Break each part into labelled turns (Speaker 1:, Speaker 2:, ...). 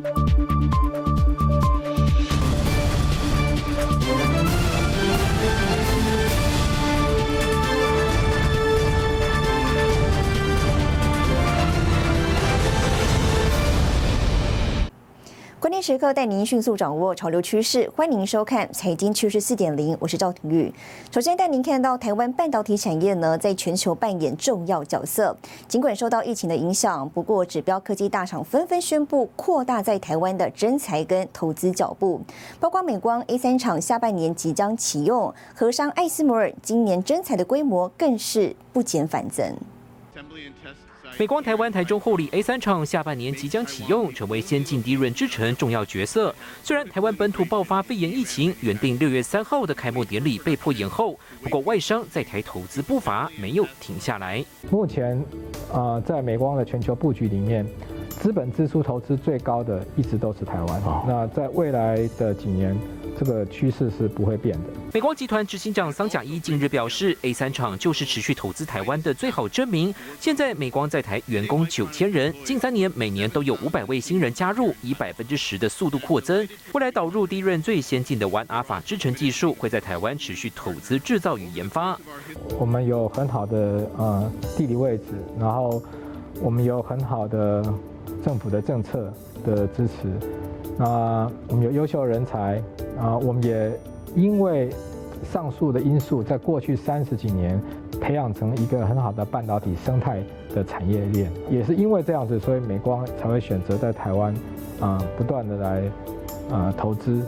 Speaker 1: 关时刻带您迅速掌握潮流趋势，欢迎收看《财经趋势四点零》，我是赵廷玉。首先带您看到台湾半导体产业呢，在全球扮演重要角色。尽管受到疫情的影响，不过指标科技大厂纷纷宣布扩大在台湾的征才跟投资脚步，包括美光 A 三厂下半年即将启用，和商艾斯摩尔今年征才的规模更是不减反增。
Speaker 2: 美光台湾台中后里 A 三厂下半年即将启用，成为先进低润之城重要角色。虽然台湾本土爆发肺炎疫情，原定六月三号的开幕典礼被迫延后，不过外商在台投资步伐没有停下来。
Speaker 3: 目前，呃，在美光的全球布局里面，资本支出投资最高的一直都是台湾。那在未来的几年，这个趋势是不会变的。
Speaker 2: 美光集团执行长桑贾一近日表示，A 三厂就是持续投资台湾的最好证明。现在美光在台员工九千人，近三年每年都有五百位新人加入，以百分之十的速度扩增。未来导入低润最先进的 One Alpha 制程技术，会在台湾持续投资制造与研发。
Speaker 3: 我们有很好的呃地理位置，然后我们有很好的政府的政策的支持，那我们有优秀人才啊，我们也。因为上述的因素，在过去三十几年培养成一个很好的半导体生态的产业链，也是因为这样子，所以美光才会选择在台湾啊不断的来啊投资。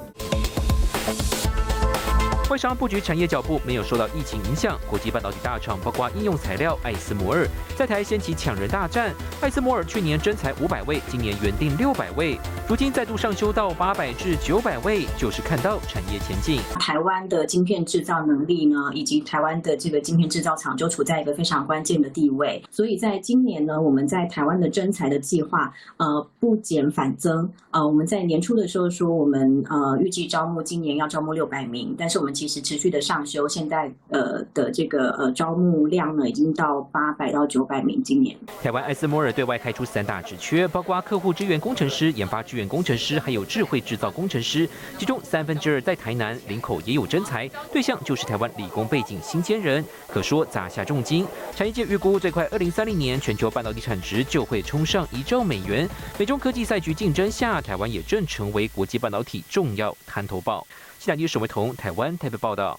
Speaker 2: 外商布局产业脚步没有受到疫情影响，国际半导体大厂包括应用材料艾斯摩尔在台掀起抢人大战。艾斯摩尔去年征才五百位，今年原定六百位，如今再度上修到八百至九百位，就是看到产业前进。
Speaker 4: 台湾的晶片制造能力呢，以及台湾的这个晶片制造厂就处在一个非常关键的地位。所以在今年呢，我们在台湾的征才的计划呃不减反增。呃，我们在年初的时候说，我们呃预计招募今年要招募六百名，但是我们其其实持续的上修，现在呃的这个呃招募量呢，已经到八百到九百名。今年
Speaker 2: 台湾艾斯摩尔对外开出三大职缺，包括客户支援工程师、研发支援工程师，还有智慧制造工程师。其中三分之二在台南、林口也有征才，对象就是台湾理工背景新鲜人，可说砸下重金。产业界预估，最快二零三零年全球半导体产值就会冲上一兆美元。美中科技赛局竞争下，台湾也正成为国际半导体重要滩头堡。西南记沈伟彤，台湾台北报道。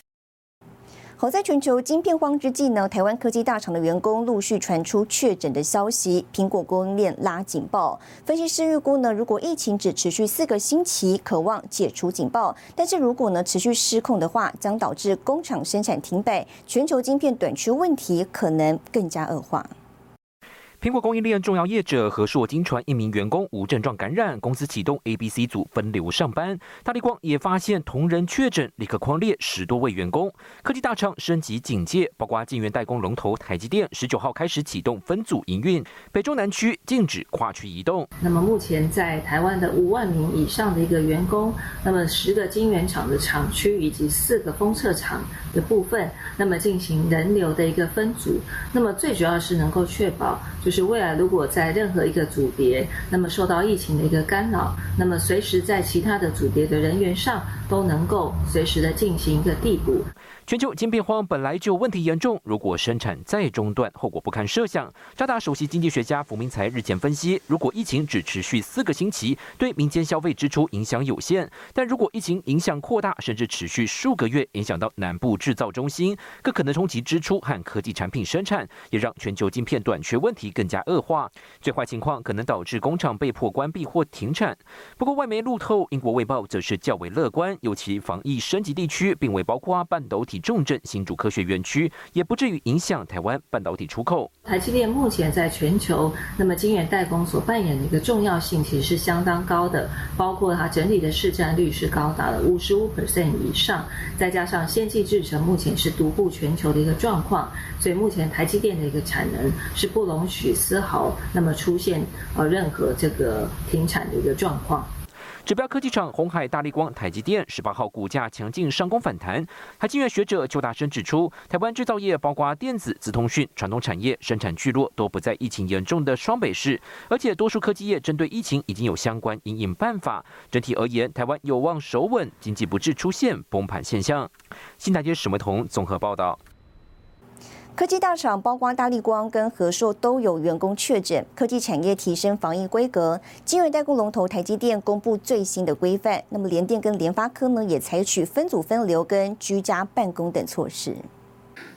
Speaker 1: 好在全球晶片荒之际呢，台湾科技大厂的员工陆续传出确诊的消息，苹果供应链拉警报。分析师预估呢，如果疫情只持续四个星期，渴望解除警报；但是如果呢持续失控的话，将导致工厂生产停摆，全球晶片短缺问题可能更加恶化。
Speaker 2: 苹果供应链重要业者和硕金传一名员工无症状感染，公司启动 A、B、C 组分流上班。大力光也发现同仁确诊，立刻框列十多位员工。科技大厂升级警戒，包括晶圆代工龙头台积电，十九号开始启动分组营运，北中南区禁止跨区移动。
Speaker 5: 那么目前在台湾的五万名以上的一个员工，那么十个晶圆厂的厂区以及四个封测厂的部分，那么进行人流的一个分组。那么最主要是能够确保就是。是未来，如果在任何一个组别，那么受到疫情的一个干扰，那么随时在其他的组别的人员上都能够随时的进行一个递补。
Speaker 2: 全球晶片荒本来就问题严重，如果生产再中断，后果不堪设想。渣打首席经济学家福明才日前分析，如果疫情只持续四个星期，对民间消费支出影响有限；但如果疫情影响扩大，甚至持续数个月，影响到南部制造中心，更可能冲击支出和科技产品生产，也让全球晶片短缺问题更加恶化。最坏情况可能导致工厂被迫关闭或停产。不过，外媒路透，英国卫报则是较为乐观，尤其防疫升级地区，并未包括半导体。重镇新竹科学园区也不至于影响台湾半导体出口。
Speaker 5: 台积电目前在全球，那么晶圆代工所扮演的一个重要性其实是相当高的，包括它整体的市占率是高达了五十五 percent 以上，再加上先进制程目前是独步全球的一个状况，所以目前台积电的一个产能是不容许丝毫那么出现呃任何这个停产的一个状况。
Speaker 2: 指标科技厂红海、大力光、台积电十八号股价强劲上攻反弹。台积院学者邱大生指出，台湾制造业包括电子、资通讯、传统产业生产聚落都不在疫情严重的双北市，而且多数科技业针对疫情已经有相关应应办法。整体而言，台湾有望守稳，经济不致出现崩盘现象。新台阶史维彤综合报道。
Speaker 1: 科技大厂包括大力光跟和硕都有员工确诊，科技产业提升防疫规格。晶圆代工龙头台积电公布最新的规范，那么联电跟联发科呢也采取分组分流跟居家办公等措施。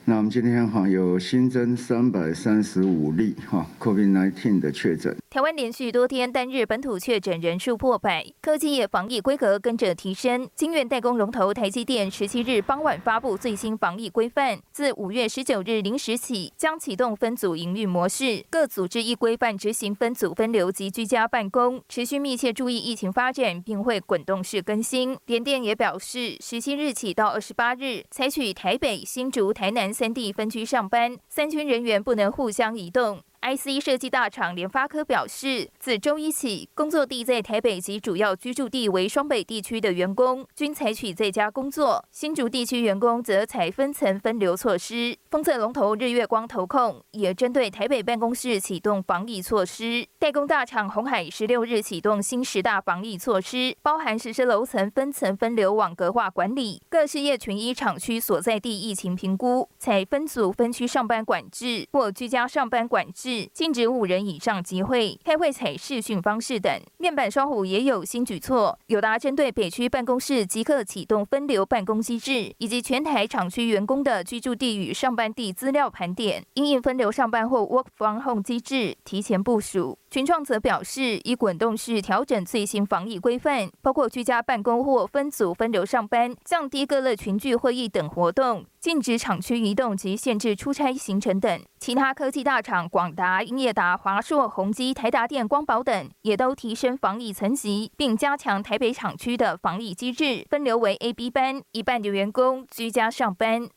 Speaker 6: 那我们今天哈有新增三百三十五例哈 COVID-19 的确诊。
Speaker 7: 台湾连续多天单日本土确诊人数破百，科技业防疫规格跟着提升。晶圆代工龙头台积电十七日傍晚发布最新防疫规范，自五月十九日零时起将启动分组营运模式，各组织依规范执行分组分流及居家办公，持续密切注意疫情发展，并会滚动式更新。联电也表示，十七日起到二十八日，采取台北、新竹、台南。三地分居上班，三军人员不能互相移动。IC 设计大厂联发科表示，自周一起，工作地在台北及主要居住地为双北地区的员工均采取在家工作；新竹地区员工则采分层分流措施。封测龙头日月光投控也针对台北办公室启动防疫措施。代工大厂红海十六日启动新十大防疫措施，包含实施楼层分层分流网格化管理，各事业群依厂区所在地疫情评估，采分组分区上班管制或居家上班管制。禁止五人以上集会、开会采视讯方式等。面板双虎也有新举措，友达针对北区办公室即刻启动分流办公机制，以及全台厂区员工的居住地与上班地资料盘点，因应分流上班或 work from home 机制提前部署。群创则表示，以滚动式调整最新防疫规范，包括居家办公或分组分流上班、降低各类群聚会议等活动、禁止厂区移动及限制出差行程等。其他科技大厂广达、英业达、华硕、宏基、台达电、光宝等，也都提升防疫层级，并加强台北厂区的防疫机制，分流为 A、B 班，一半的员工居家上班。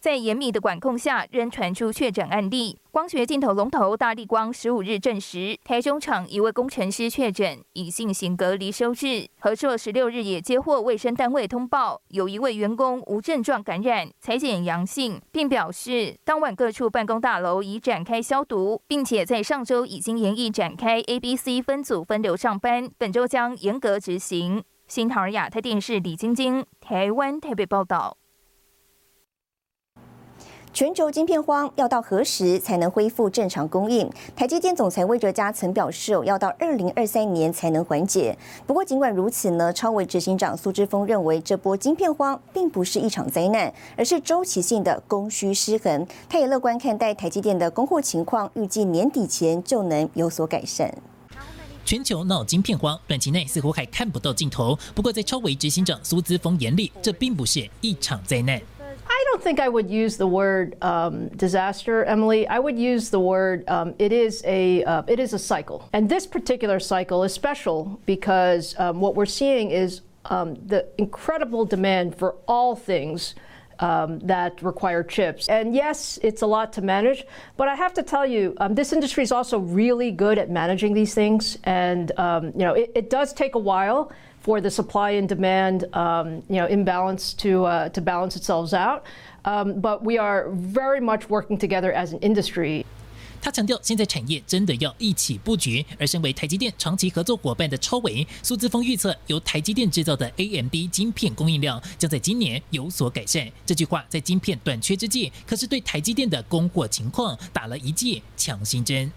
Speaker 7: 在严密的管控下，仍传出确诊案例。光学镜头龙头大力光十五日证实，台中厂一位工程师确诊，已进行隔离收治。合作十六日也接获卫生单位通报，有一位员工无症状感染，裁检阳性，并表示当晚各处办公大楼已展开消毒，并且在上周已经严议展开 A、B、C 分组分流上班，本周将严格执行。新唐尔亚太电视李晶晶台湾台北报道。
Speaker 1: 全球晶片荒要到何时才能恢复正常供应？台积电总裁魏哲嘉曾表示，要到二零二三年才能缓解。不过，尽管如此呢，超微执行长苏志峰认为，这波晶片荒并不是一场灾难，而是周期性的供需失衡。他也乐观看待台积电的供货情况，预计年底前就能有所改善。
Speaker 8: 全球闹晶片荒，短期内似乎还看不到尽头。不过，在超微执行长苏姿峰眼里，这并不是一场灾难。
Speaker 9: I think I would use the word um, disaster, Emily. I would use the word um, it is a uh, it is a cycle, and this particular cycle is special because um, what we're seeing is um, the incredible demand for all things. Um, that require chips. And yes, it's a lot to manage, but I have to tell you, um, this industry is also really good at managing these things. And, um, you know, it, it, does take a while for the supply and demand, um, you know, imbalance to uh, to balance itself out. Um, but we are very much working together as an industry.
Speaker 8: 他强调，现在产业真的要一起布局。而身为台积电长期合作伙伴的超维苏姿峰预测，由台积电制造的 AMD 晶片供应量将在今年有所改善。这句话在晶片短缺之际，可是对台积电的供货情况打了一剂强心针。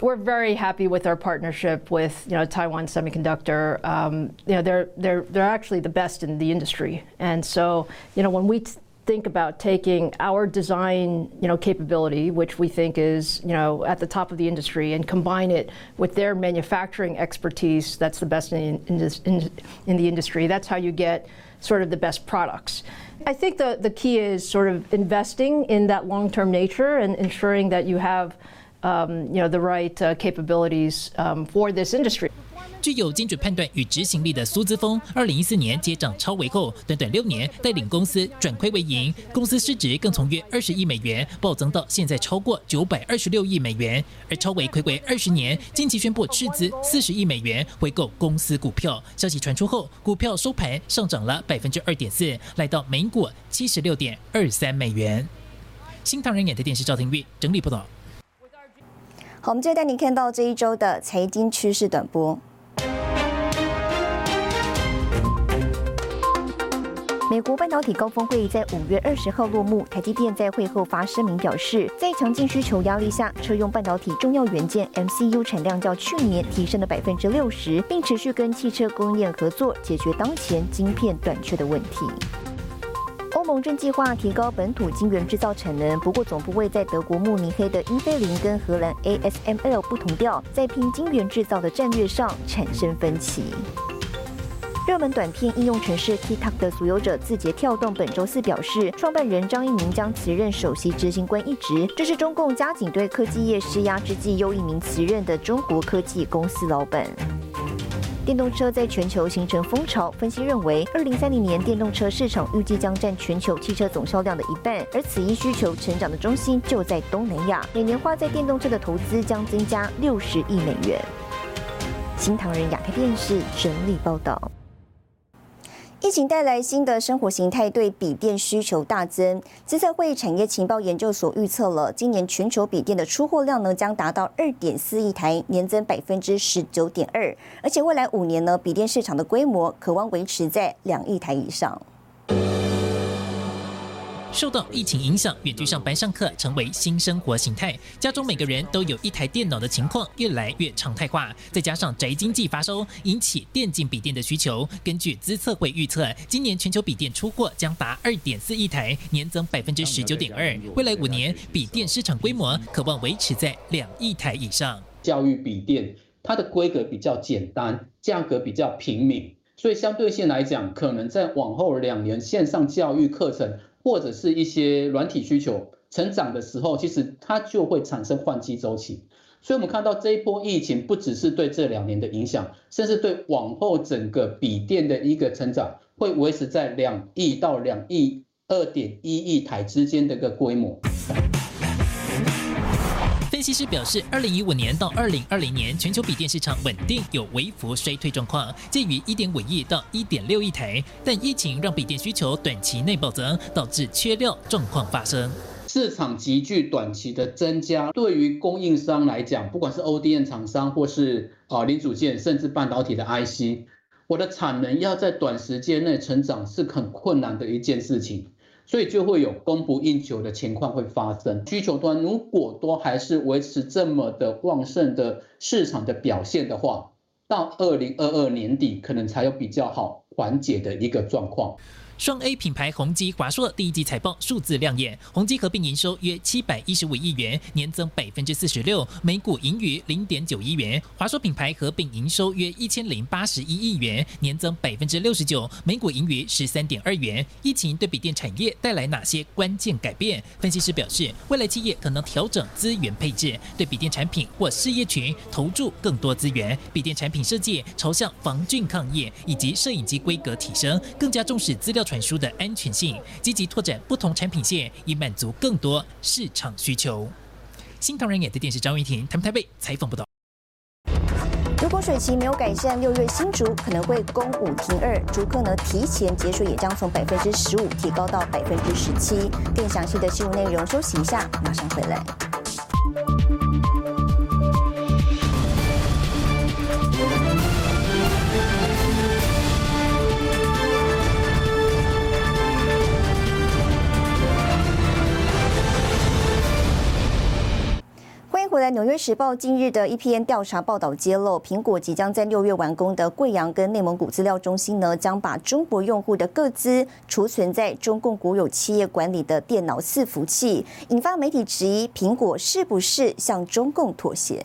Speaker 9: we're very happy with our partnership with you know Taiwan Semiconductor. Um, you know they're they're they're actually the best in the industry, and so you know when we t- think about taking our design you know capability, which we think is you know at the top of the industry, and combine it with their manufacturing expertise, that's the best in in, this, in, in the industry. That's how you get sort of the best products. I think the, the key is sort of investing in that long term nature and ensuring that you have um, you know the right uh, capabilities um, for this industry.
Speaker 8: 具有精准判断与执行力的苏姿峰，二零一四年接掌超维后，短短六年带领公司转亏为盈，公司市值更从约二十亿美元暴增到现在超过九百二十六亿美元。而超维亏为二十年，近期宣布斥资四十亿美元回购公司股票。消息传出后，股票收盘上涨了百分之二点四，来到每股七十六点二三美元。新唐人演的电视赵廷玉整理报道。
Speaker 1: 好，我们接着带您看到这一周的财经趋势短波。美国半导体高峰会在五月二十号落幕，台积电在会后发声明表示，在强劲需求压力下，车用半导体重要元件 MCU 产量较去年提升了百分之六十，并持续跟汽车供应链合作，解决当前晶片短缺的问题。欧盟正计划提高本土晶圆制造产能，不过总部位在德国慕尼黑的英飞凌跟荷兰 ASML 不同调，在拼晶圆制造的战略上产生分歧。热门短片应用程式 TikTok 的所有者字节跳动本周四表示，创办人张一鸣将辞任首席执行官一职，这是中共加紧对科技业施压之际又一名辞任的中国科技公司老板。电动车在全球形成风潮，分析认为，二零三零年电动车市场预计将占全球汽车总销量的一半，而此一需求成长的中心就在东南亚，每年花在电动车的投资将增加六十亿美元。新唐人亚太电视整理报道。疫情带来新的生活形态，对笔电需求大增。资策会产业情报研究所预测了，今年全球笔电的出货量呢将达到二点四亿台，年增百分之十九点二。而且未来五年呢，笔电市场的规模可望维持在两亿台以上。
Speaker 8: 受到疫情影响，远距上班上课成为新生活形态。家中每个人都有一台电脑的情况越来越常态化，再加上宅经济发烧，引起电竞笔电的需求。根据资策会预测，今年全球笔电出货将达二点四亿台，年增百分之十九点二。未来五年，笔电市场规模可望维持在两亿台以上。
Speaker 10: 教育笔电它的规格比较简单，价格比较平民，所以相对性来讲，可能在往后两年线上教育课程。或者是一些软体需求成长的时候，其实它就会产生换机周期。所以，我们看到这一波疫情不只是对这两年的影响，甚至对往后整个笔电的一个成长，会维持在两亿到两亿二点一亿台之间的一个规模。
Speaker 8: 分析师表示，二零一五年到二零二零年，全球笔电市场稳定有微幅衰退状况，介于一点五亿到一点六亿台。但疫情让笔电需求短期内暴增，导致缺料状况发生。
Speaker 10: 市场急剧短期的增加，对于供应商来讲，不管是 ODM 厂商或是啊零组件，甚至半导体的 IC，我的产能要在短时间内成长是很困难的一件事情。所以就会有供不应求的情况会发生。需求端如果都还是维持这么的旺盛的市场的表现的话，到二零二二年底可能才有比较好缓解的一个状况。
Speaker 8: 双 A 品牌宏基华硕第一季财报数字亮眼，宏基合并营收约七百一十五亿元，年增百分之四十六，每股盈余零点九一元。华硕品牌合并营收约一千零八十一亿元，年增百分之六十九，每股盈余十三点二元。疫情对笔电产业带来哪些关键改变？分析师表示，未来企业可能调整资源配置，对笔电产品或事业群投注更多资源。笔电产品设计朝向防菌抗液以及摄影机规格提升，更加重视资料。传输的安全性，积极拓展不同产品线，以满足更多市场需求。新唐人演的电视张云婷，台北台北采访报道。
Speaker 1: 如果水情没有改善，六月新竹可能会供五停二，竹客呢提前结束也将从百分之十五提高到百分之十七。更详细的新闻内容，休息一下，马上回来。纽约时报》近日的一篇调查报道揭露，苹果即将在六月完工的贵阳跟内蒙古资料中心呢，将把中国用户的个资储存在中共国有企业管理的电脑伺服器，引发媒体质疑，苹果是不是向中共妥协？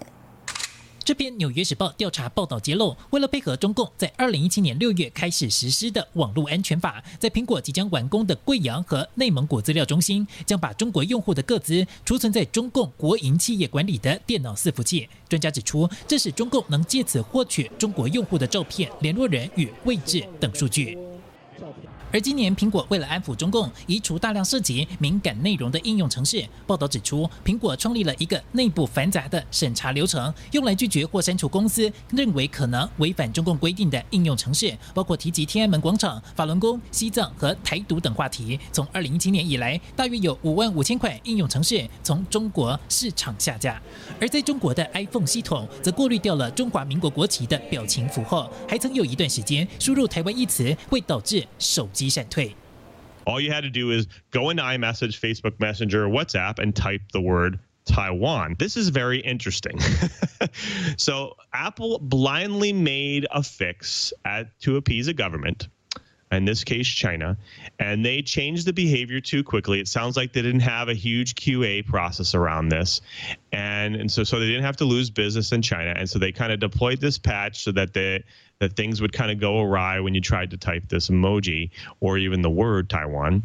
Speaker 8: 这篇《纽约时报》调查报道揭露，为了配合中共在二零一七年六月开始实施的网络安全法，在苹果即将完工的贵阳和内蒙古资料中心，将把中国用户的个资储存在中共国营企业管理的电脑伺服器。专家指出，这使中共能借此获取中国用户的照片、联络人与位置等数据。而今年，苹果为了安抚中共，移除大量涉及敏感内容的应用程式。报道指出，苹果创立了一个内部繁杂的审查流程，用来拒绝或删除公司认为可能违反中共规定的应用程式，包括提及天安门广场、法轮功、西藏和台独等话题。从二零一七年以来，大约有五万五千款应用程式从中国市场下架。而在中国的 iPhone 系统，则过滤掉了中华民国国旗的表情符号，还曾有一段时间输入台湾一词会导致手机。
Speaker 11: All you had to do is go into iMessage, Facebook Messenger, WhatsApp, and type the word Taiwan. This is very interesting. so Apple blindly made a fix at, to appease a government in this case China, and they changed the behavior too quickly. It sounds like they didn't have a huge QA process around this, and and so so they didn't have to lose business in China, and so they kind of deployed this patch so that they that things would kind of go awry when you tried to type this emoji or even the word Taiwan.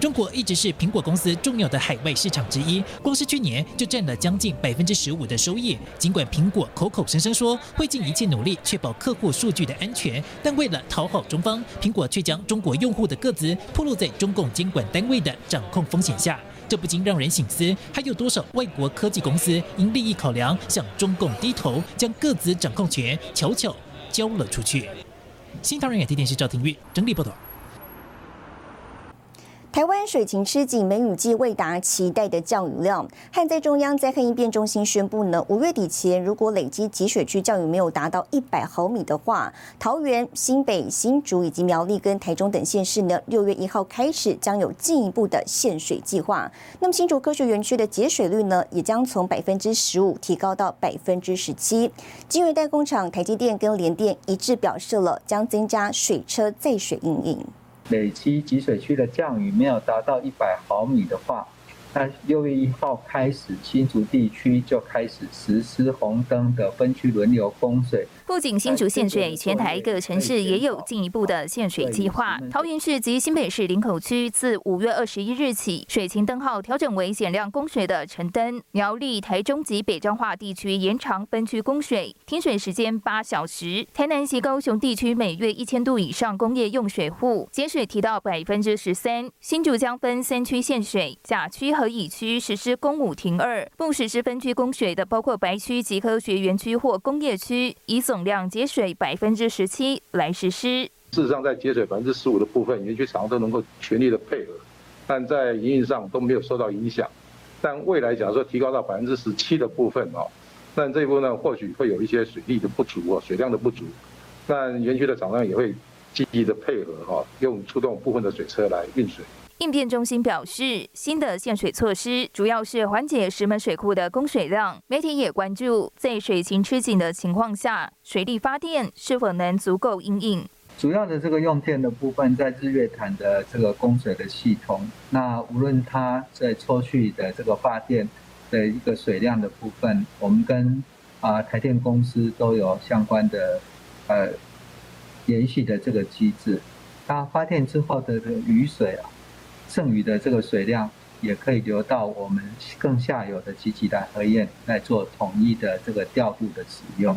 Speaker 8: 中国一直是苹果公司重要的海外市场之一，光是去年就占了将近百分之十五的收益。尽管苹果口口声声说会尽一切努力确保客户数据的安全，但为了讨好中方，苹果却将中国用户的个资暴露在中共监管单位的掌控风险下。这不禁让人醒思，还有多少外国科技公司因利益考量向中共低头，将各自掌控权悄悄交了出去？新唐人亚太电视赵廷玉整理报道。
Speaker 1: 台湾水情吃紧，梅雨季未达期待的降雨量。旱灾中央灾害应变中心宣布呢，五月底前如果累积集水区降雨没有达到一百毫米的话，桃园、新北、新竹以及苗栗跟台中等县市呢，六月一号开始将有进一步的限水计划。那么新竹科学园区的节水率呢，也将从百分之十五提高到百分之十七。晶圆代工厂台积电跟联电一致表示了，将增加水车载水运营。
Speaker 12: 累积集水区的降雨没有达到一百毫米的话，那六月一号开始，新竹地区就开始实施红灯的分区轮流供水。
Speaker 7: 不仅新竹限水，全台各城市也有进一步的限水计划。桃园市及新北市林口区自五月二十一日起，水情灯号调整为减量供水的橙灯。苗栗、台中及北彰化地区延长分区供水，停水时间八小时。台南及高雄地区每月一千度以上工业用水户节水提到百分之十三。新竹将分三区限水，甲区和乙区实施公五停二，不实施分区供水的包括白区及科学园区或工业区，以总量节水百分之十七来实施。
Speaker 13: 事实上，在节水百分之十五的部分，园区厂都能够全力的配合，但在营运上都没有受到影响。但未来假如说提高到百分之十七的部分哦，但这一部分或许会有一些水力的不足哦，水量的不足。但园区的厂商也会积极的配合哈，用出动部分的水车来运水。
Speaker 7: 应变中心表示，新的限水措施主要是缓解石门水库的供水量。媒体也关注，在水情吃紧的情况下，水力发电是否能足够应应。
Speaker 12: 主要的这个用电的部分，在日月潭的这个供水的系统，那无论它在抽蓄的这个发电的一个水量的部分，我们跟啊台电公司都有相关的呃联系的这个机制。它发电之后的这个雨水啊。剩余的这个水量也可以流到我们更下游的集集来河堰来做统一的这个调度的使用。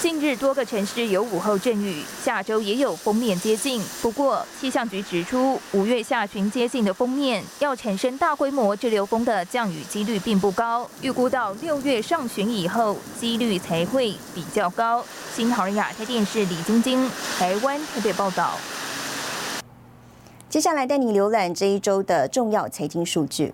Speaker 7: 近日多个城市有午后阵雨，下周也有封面接近。不过气象局指出，五月下旬接近的封面要产生大规模滞留风的降雨几率并不高，预估到六月上旬以后几率才会比较高。新唐人亚太电视李晶晶台湾特别报道。
Speaker 1: 接下来带你浏览这一周的重要财经数据。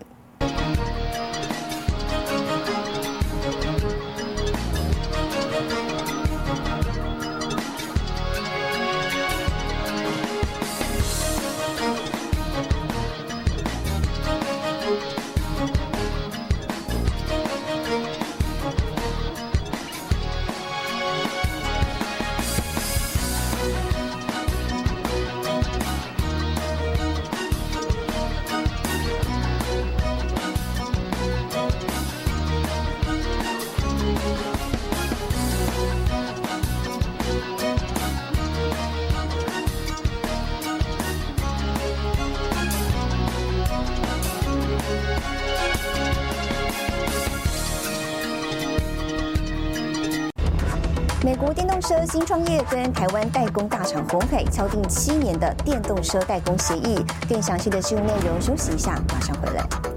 Speaker 1: 美国电动车新创业跟台湾代工大厂鸿海敲定七年的电动车代工协议。更详细的新闻内容，休息一下，马上回来。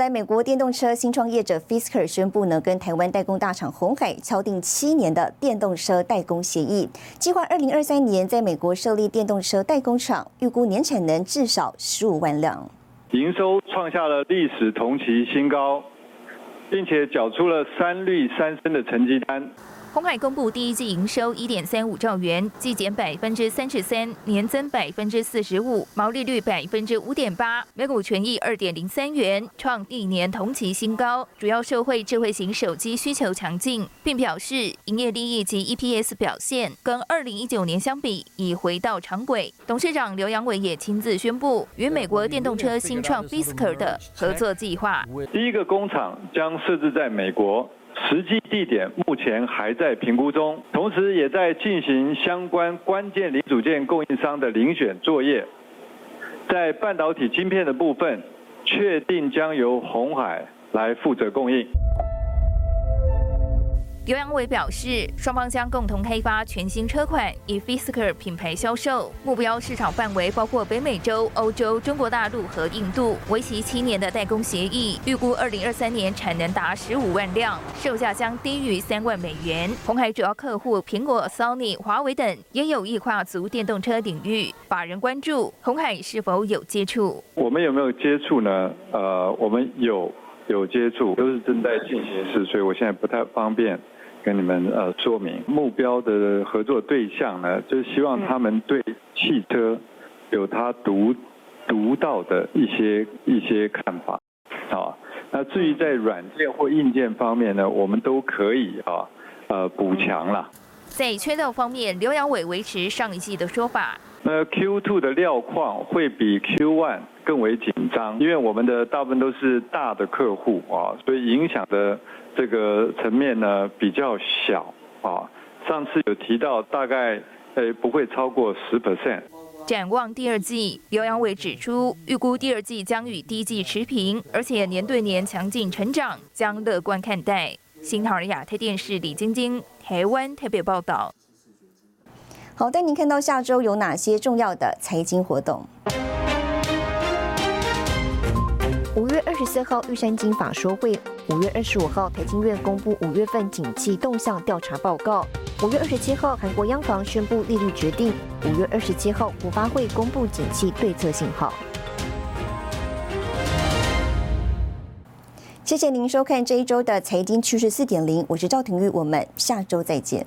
Speaker 1: 在，美国电动车新创业者 Fisker 宣布呢，跟台湾代工大厂红海敲定七年的电动车代工协议，计划二零二三年在美国设立电动车代工厂，预估年产能至少十五万辆，
Speaker 14: 营收创下了历史同期新高，并且缴出了三绿三升的成绩单。
Speaker 7: 红海公布第一季营收一点三五兆元，季减百分之三十三，年增百分之四十五，毛利率百分之五点八，每股权益二点零三元，创历年同期新高。主要受惠智慧型手机需求强劲，并表示营业利益及 EPS 表现跟二零一九年相比已回到常轨。董事长刘阳伟也亲自宣布与美国电动车新创 Fisker 的合作计划。
Speaker 14: 第一个工厂将设置在美国。实际地点目前还在评估中，同时也在进行相关关键零组件供应商的遴选作业。在半导体晶片的部分，确定将由红海来负责供应。
Speaker 7: 刘阳伟表示，双方将共同开发全新车款，以 Fisker 品牌销售，目标市场范围包括北美洲、欧洲、中国大陆和印度。为期七年的代工协议，预估二零二三年产能达十五万辆，售价将低于三万美元。红海主要客户苹果、Sony、华为等也有意跨足电动车领域。法人关注红海是否有接触？
Speaker 14: 我们有没有接触呢？呃，我们有有接触，都是正在进行时，所以我现在不太方便。跟你们呃说明目标的合作对象呢，就是希望他们对汽车有他独独到的一些一些看法，啊，那至于在软件或硬件方面呢，我们都可以啊呃补强了。
Speaker 7: 在缺料方面，刘阳伟维持上一季的说法。
Speaker 14: 那 Q2 的料况会比 Q1 更为紧张，因为我们的大部分都是大的客户啊，所以影响的。这个层面呢比较小啊，上次有提到大概呃不会超过十 percent。
Speaker 7: 展望第二季，刘阳伟指出，预估第二季将与第一季持平，而且年对年强劲成长，将乐观看待。新唐人亚太电视李晶晶台湾特别报道。
Speaker 1: 好，带您看到下周有哪些重要的财经活动。五月二十四号，玉山金法说会。五月二十五号，台经院公布五月份景气动向调查报告。五月二十七号，韩国央行宣布利率决定。五月二十七号，国发会公布景气对策信号。谢谢您收看这一周的财经趋势四点零，我是赵廷玉，我们下周再见。